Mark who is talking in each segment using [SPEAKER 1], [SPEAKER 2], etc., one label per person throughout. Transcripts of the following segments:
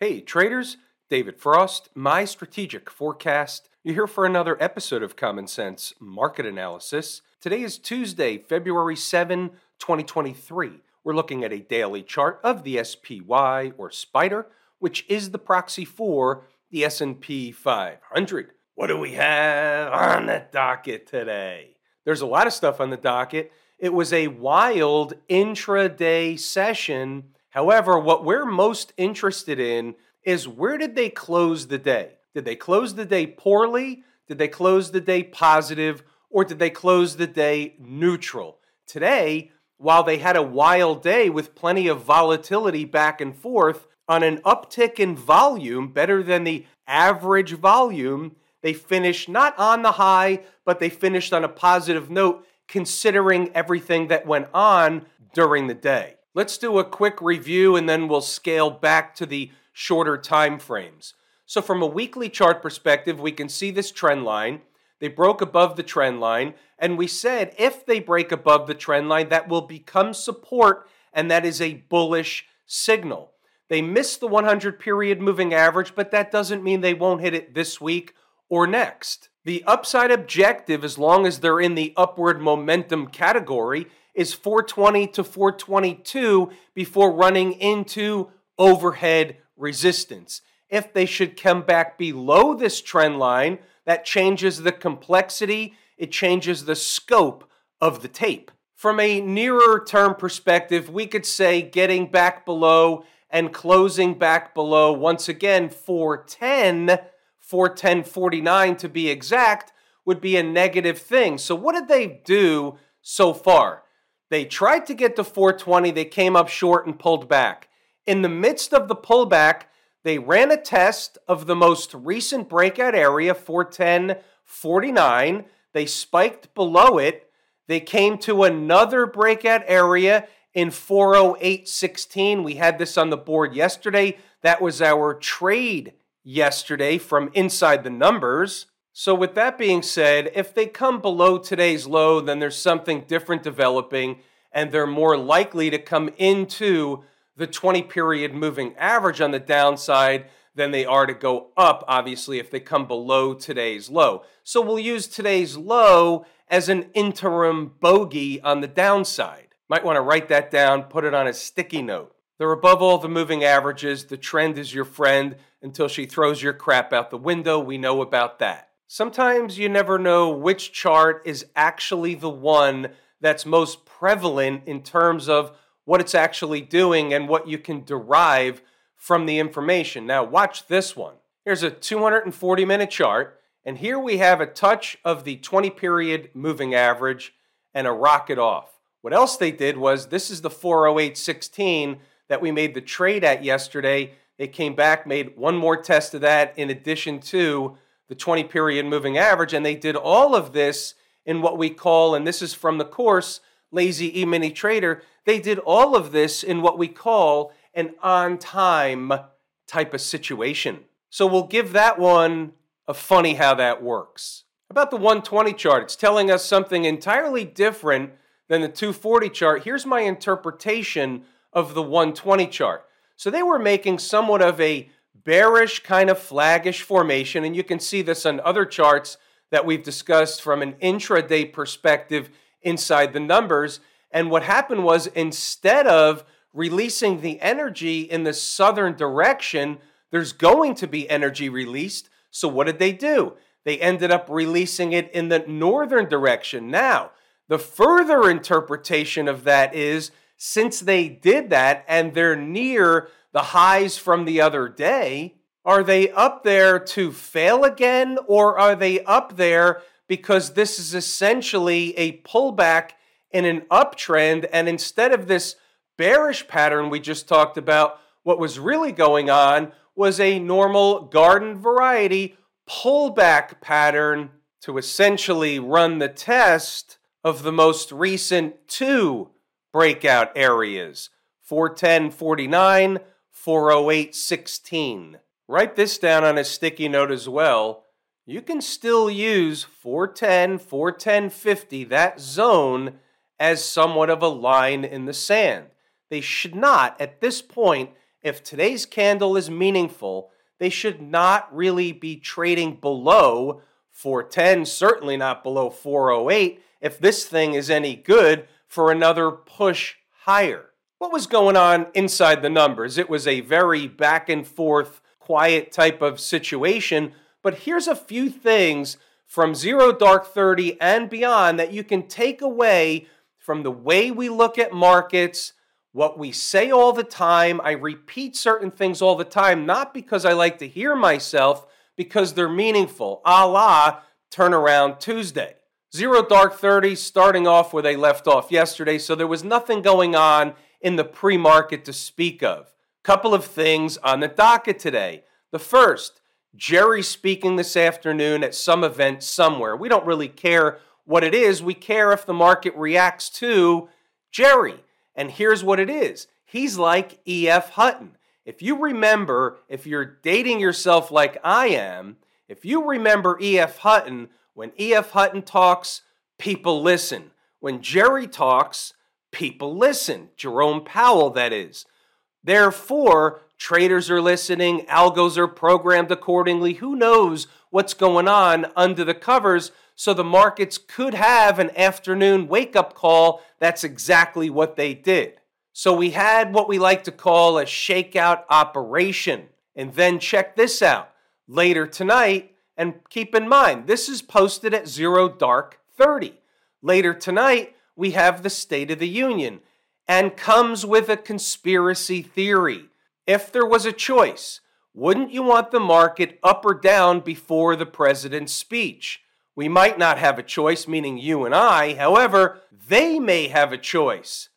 [SPEAKER 1] Hey, traders, David Frost, my strategic forecast. You're here for another episode of Common Sense Market Analysis. Today is Tuesday, February 7, 2023. We're looking at a daily chart of the SPY or Spider, which is the proxy for the S&P 500. What do we have on the docket today? There's a lot of stuff on the docket. It was a wild intraday session However, what we're most interested in is where did they close the day? Did they close the day poorly? Did they close the day positive? Or did they close the day neutral? Today, while they had a wild day with plenty of volatility back and forth, on an uptick in volume, better than the average volume, they finished not on the high, but they finished on a positive note considering everything that went on during the day. Let's do a quick review and then we'll scale back to the shorter time frames. So from a weekly chart perspective, we can see this trend line. They broke above the trend line, and we said if they break above the trend line, that will become support, and that is a bullish signal. They missed the 100 period moving average, but that doesn't mean they won't hit it this week or next. The upside objective, as long as they're in the upward momentum category, is 420 to 422 before running into overhead resistance. If they should come back below this trend line, that changes the complexity, it changes the scope of the tape. From a nearer term perspective, we could say getting back below and closing back below once again 410, 410.49 to be exact, would be a negative thing. So, what did they do so far? They tried to get to 420, they came up short and pulled back. In the midst of the pullback, they ran a test of the most recent breakout area, 410.49. They spiked below it. They came to another breakout area in 408.16. We had this on the board yesterday. That was our trade yesterday from inside the numbers. So, with that being said, if they come below today's low, then there's something different developing, and they're more likely to come into the 20 period moving average on the downside than they are to go up, obviously, if they come below today's low. So, we'll use today's low as an interim bogey on the downside. Might want to write that down, put it on a sticky note. They're above all the moving averages. The trend is your friend until she throws your crap out the window. We know about that. Sometimes you never know which chart is actually the one that's most prevalent in terms of what it's actually doing and what you can derive from the information. Now, watch this one. Here's a 240 minute chart, and here we have a touch of the 20 period moving average and a rocket off. What else they did was this is the 40816 that we made the trade at yesterday. They came back, made one more test of that in addition to the 20 period moving average. And they did all of this in what we call, and this is from the course, Lazy E Mini Trader, they did all of this in what we call an on time type of situation. So we'll give that one a funny how that works. About the 120 chart, it's telling us something entirely different than the 240 chart. Here's my interpretation of the 120 chart. So they were making somewhat of a bearish kind of flaggish formation, and you can see this on other charts that we've discussed from an intraday perspective inside the numbers. And what happened was instead of releasing the energy in the southern direction, there's going to be energy released. So what did they do? They ended up releasing it in the northern direction. Now, the further interpretation of that is since they did that and they're near the highs from the other day, are they up there to fail again or are they up there because this is essentially a pullback in an uptrend? And instead of this bearish pattern we just talked about, what was really going on was a normal garden variety pullback pattern to essentially run the test of the most recent two breakout areas 410.49 40816. Write this down on a sticky note as well. You can still use 410, 41050, that zone, as somewhat of a line in the sand. They should not, at this point if today's candle is meaningful, they should not really be trading below 410, certainly not below 408, if this thing is any good for another push higher. What was going on inside the numbers? It was a very back and forth, quiet type of situation, but here's a few things from Zero Dark 30 and beyond that you can take away from the way we look at markets, what we say all the time. I repeat certain things all the time, not because I like to hear myself, because they're meaningful. A la Turnaround Tuesday. Zero Dark 30 starting off where they left off yesterday, so there was nothing going on in the pre market to speak of. Couple of things on the docket today. The first, Jerry speaking this afternoon at some event somewhere. We don't really care what it is, we care if the market reacts to Jerry. And here's what it is he's like E.F. Hutton. If you remember, if you're dating yourself like I am, if you remember E.F. Hutton, when E.F. Hutton talks, people listen. When Jerry talks, people listen. Jerome Powell, that is. Therefore, traders are listening, algos are programmed accordingly. Who knows what's going on under the covers? So the markets could have an afternoon wake up call. That's exactly what they did. So we had what we like to call a shakeout operation. And then check this out later tonight. And keep in mind, this is posted at zero dark 30. Later tonight, we have the State of the Union and comes with a conspiracy theory. If there was a choice, wouldn't you want the market up or down before the president's speech? We might not have a choice, meaning you and I. However, they may have a choice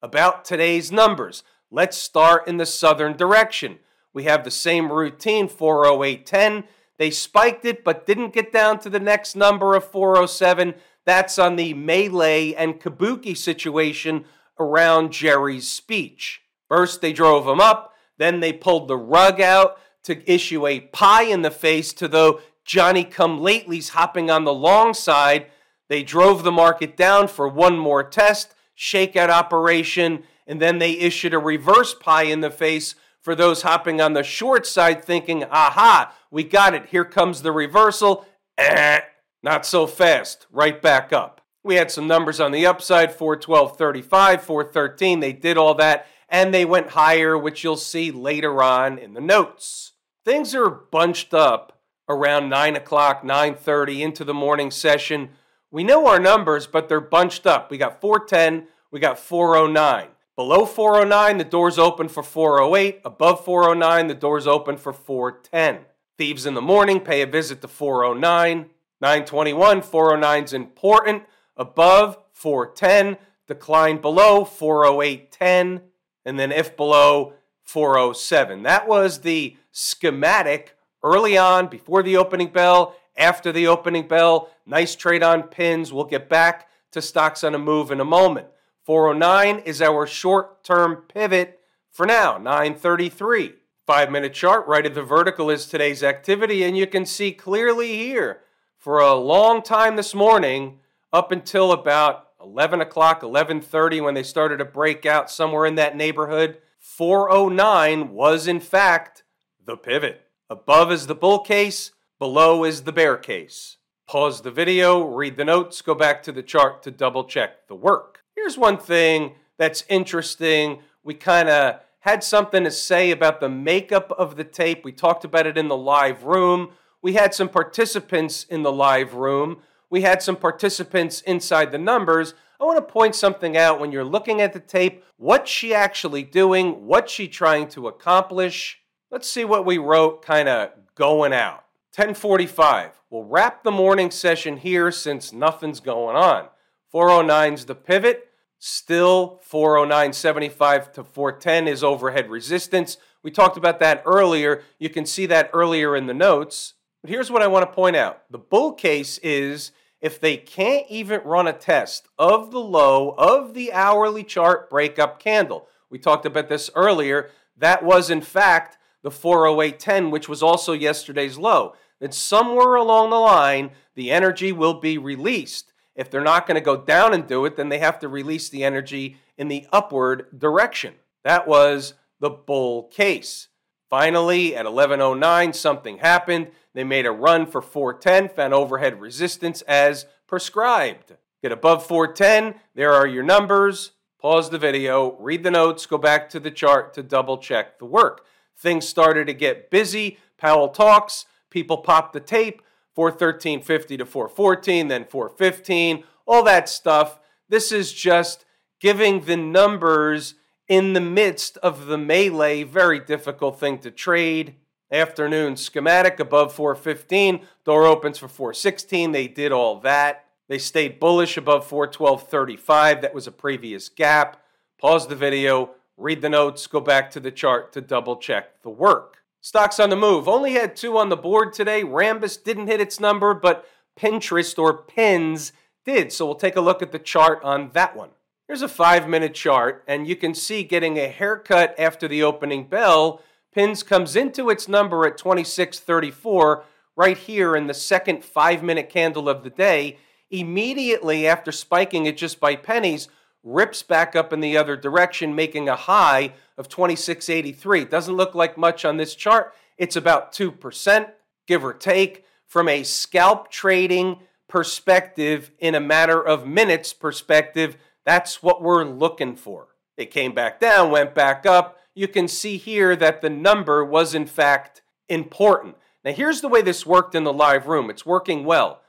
[SPEAKER 1] about today's numbers. Let's start in the southern direction. We have the same routine 40810. They spiked it but didn't get down to the next number of 407. That's on the melee and kabuki situation around Jerry's speech. First, they drove him up, then, they pulled the rug out to issue a pie in the face to the Johnny come latelys hopping on the long side. They drove the market down for one more test, shakeout operation, and then they issued a reverse pie in the face for those hopping on the short side thinking, aha, we got it. Here comes the reversal. Eh, not so fast. Right back up. We had some numbers on the upside 412.35, 413. They did all that and they went higher, which you'll see later on in the notes. Things are bunched up around 9 o'clock, 9.30 into the morning session. We know our numbers, but they're bunched up. We got 410, we got 409. Below 409, the doors open for 408. Above 409, the doors open for 410. Thieves in the morning pay a visit to 409. 921, 409 is important. Above 410, decline below 40810, and then if below 407. That was the schematic early on, before the opening bell, after the opening bell. Nice trade on pins. We'll get back to stocks on a move in a moment. 409 is our short term pivot for now, 933. Five minute chart, right of the vertical is today's activity, and you can see clearly here for a long time this morning, up until about 11 o'clock, 11:30, when they started to break out somewhere in that neighborhood. 409 was in fact the pivot. Above is the bull case, below is the bear case. Pause the video, read the notes, go back to the chart to double check the work. Here's one thing that's interesting. We kind of had something to say about the makeup of the tape. We talked about it in the live room. We had some participants in the live room. We had some participants inside the numbers. I want to point something out when you're looking at the tape. What's she actually doing? What's she trying to accomplish? Let's see what we wrote kind of going out. 1045. We'll wrap the morning session here since nothing's going on. 409's the pivot. Still 409.75 to 410 is overhead resistance. We talked about that earlier. You can see that earlier in the notes. But here's what I want to point out. The bull case is if they can't even run a test of the low of the hourly chart breakup candle. We talked about this earlier. That was in fact the 40810, which was also yesterday's low. That somewhere along the line, the energy will be released. If they're not going to go down and do it, then they have to release the energy in the upward direction. That was the bull case. Finally, at 1109, something happened. They made a run for 410, found overhead resistance as prescribed. Get above 410, there are your numbers. Pause the video, read the notes, go back to the chart to double check the work. Things started to get busy. Powell talks, people pop the tape, 413.50 to 414, then 415, all that stuff. This is just giving the numbers in the midst of the melee, very difficult thing to trade. Afternoon schematic above 415, door opens for 416. They did all that. They stayed bullish above 412.35. That was a previous gap. Pause the video, read the notes, go back to the chart to double check the work. Stocks on the move. Only had two on the board today. Rambus didn't hit its number, but Pinterest or Pins did. So we'll take a look at the chart on that one. Here's a five minute chart, and you can see getting a haircut after the opening bell. Pins comes into its number at 26.34 right here in the second five minute candle of the day immediately after spiking it just by pennies, rips back up in the other direction, making a high of 2683. Doesn't look like much on this chart. It's about 2%, give or take, from a scalp trading perspective in a matter of minutes perspective. That's what we're looking for. It came back down, went back up. You can see here that the number was in fact important. Now, here's the way this worked in the live room. It's working well.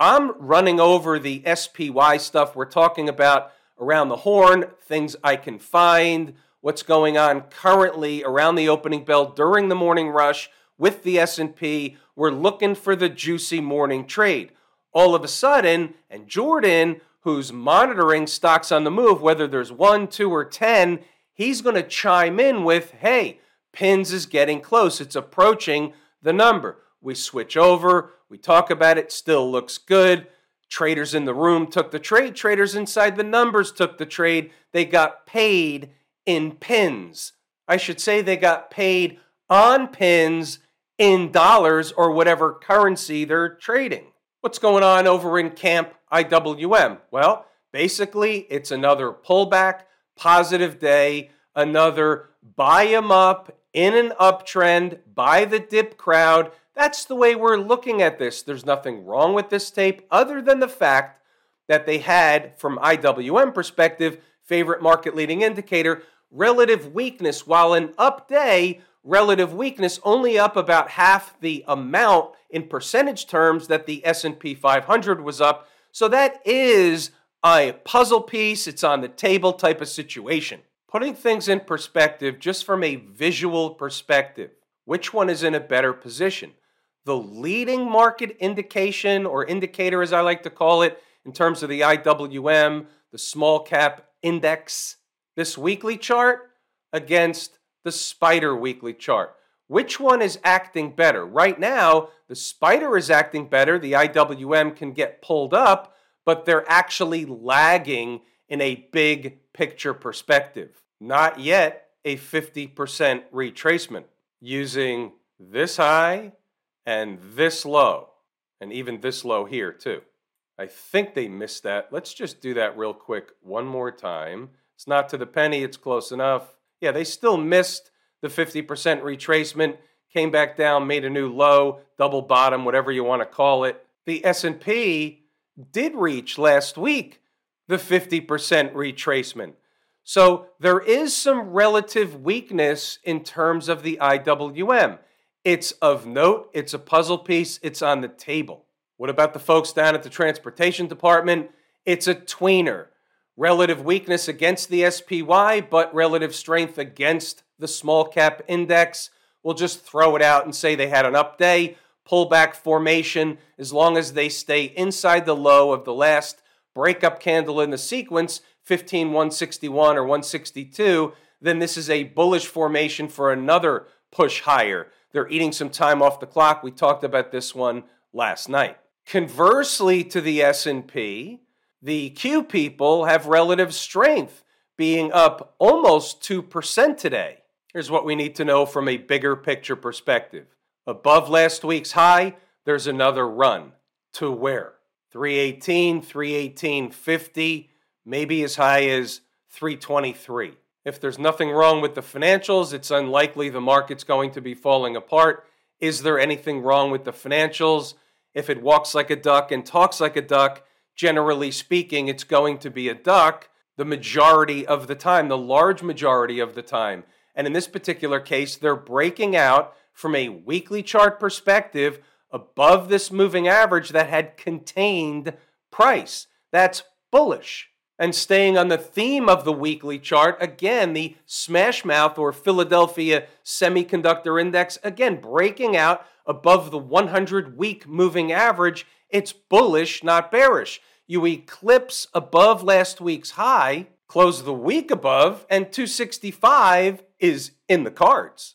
[SPEAKER 1] I'm running over the SPY stuff we're talking about around the horn, things I can find, what's going on currently around the opening bell during the morning rush with the S&P. We're looking for the juicy morning trade. All of a sudden, and Jordan, who's monitoring stocks on the move, whether there's 1, 2 or 10, he's going to chime in with, "Hey, pins is getting close. It's approaching the number." We switch over, we talk about it, still looks good. Traders in the room took the trade, traders inside the numbers took the trade. They got paid in pins. I should say they got paid on pins in dollars or whatever currency they're trading. What's going on over in Camp IWM? Well, basically, it's another pullback, positive day, another buy them up in an uptrend, buy the dip crowd. That's the way we're looking at this. There's nothing wrong with this tape other than the fact that they had, from IWM perspective, favorite market leading indicator, relative weakness. While an up day, relative weakness only up about half the amount in percentage terms that the S&P 500 was up. So that is a puzzle piece, it's on the table type of situation. Putting things in perspective just from a visual perspective, which one is in a better position? the leading market indication or indicator, as I like to call it, in terms of the IWM, the small cap index, this weekly chart against the spider weekly chart. Which one is acting better? Right now, the spider is acting better. The IWM can get pulled up, but they're actually lagging in a big picture perspective. Not yet a 50% retracement using this high and this low, and even this low here too. I think they missed that. Let's just do that real quick one more time. It's not to the penny, it's close enough. Yeah, they still missed the 50% retracement, came back down, made a new low, double bottom, whatever you want to call it. The S&P did reach last week the 50% retracement. So there is some relative weakness in terms of the IWM. It's of note, it's a puzzle piece, it's on the table. What about the folks down at the transportation department? It's a tweener. Relative weakness against the SPY, but relative strength against the small cap index. We'll just throw it out and say they had an up day, pullback formation. As long as they stay inside the low of the last breakup candle in the sequence, 15 161 or 162, then this is a bullish formation for another push higher. They're eating some time off the clock. We talked about this one last night. Conversely to the S&P, the Q people have relative strength, being up almost 2% today. Here's what we need to know from a bigger picture perspective. Above last week's high, there's another run. To where? 318, 318.50, maybe as high as 323. If there's nothing wrong with the financials, it's unlikely the market's going to be falling apart. Is there anything wrong with the financials? If it walks like a duck and talks like a duck, generally speaking, it's going to be a duck the majority of the time, the large majority of the time. And in this particular case, they're breaking out from a weekly chart perspective above this moving average that had contained price. That's bullish. And staying on the theme of the weekly chart, again, the smash mouth or Philadelphia Semiconductor Index, again, breaking out above the 100 week moving average. It's bullish, not bearish you eclipse above last week's high, close the week above, and 265 is in the cards.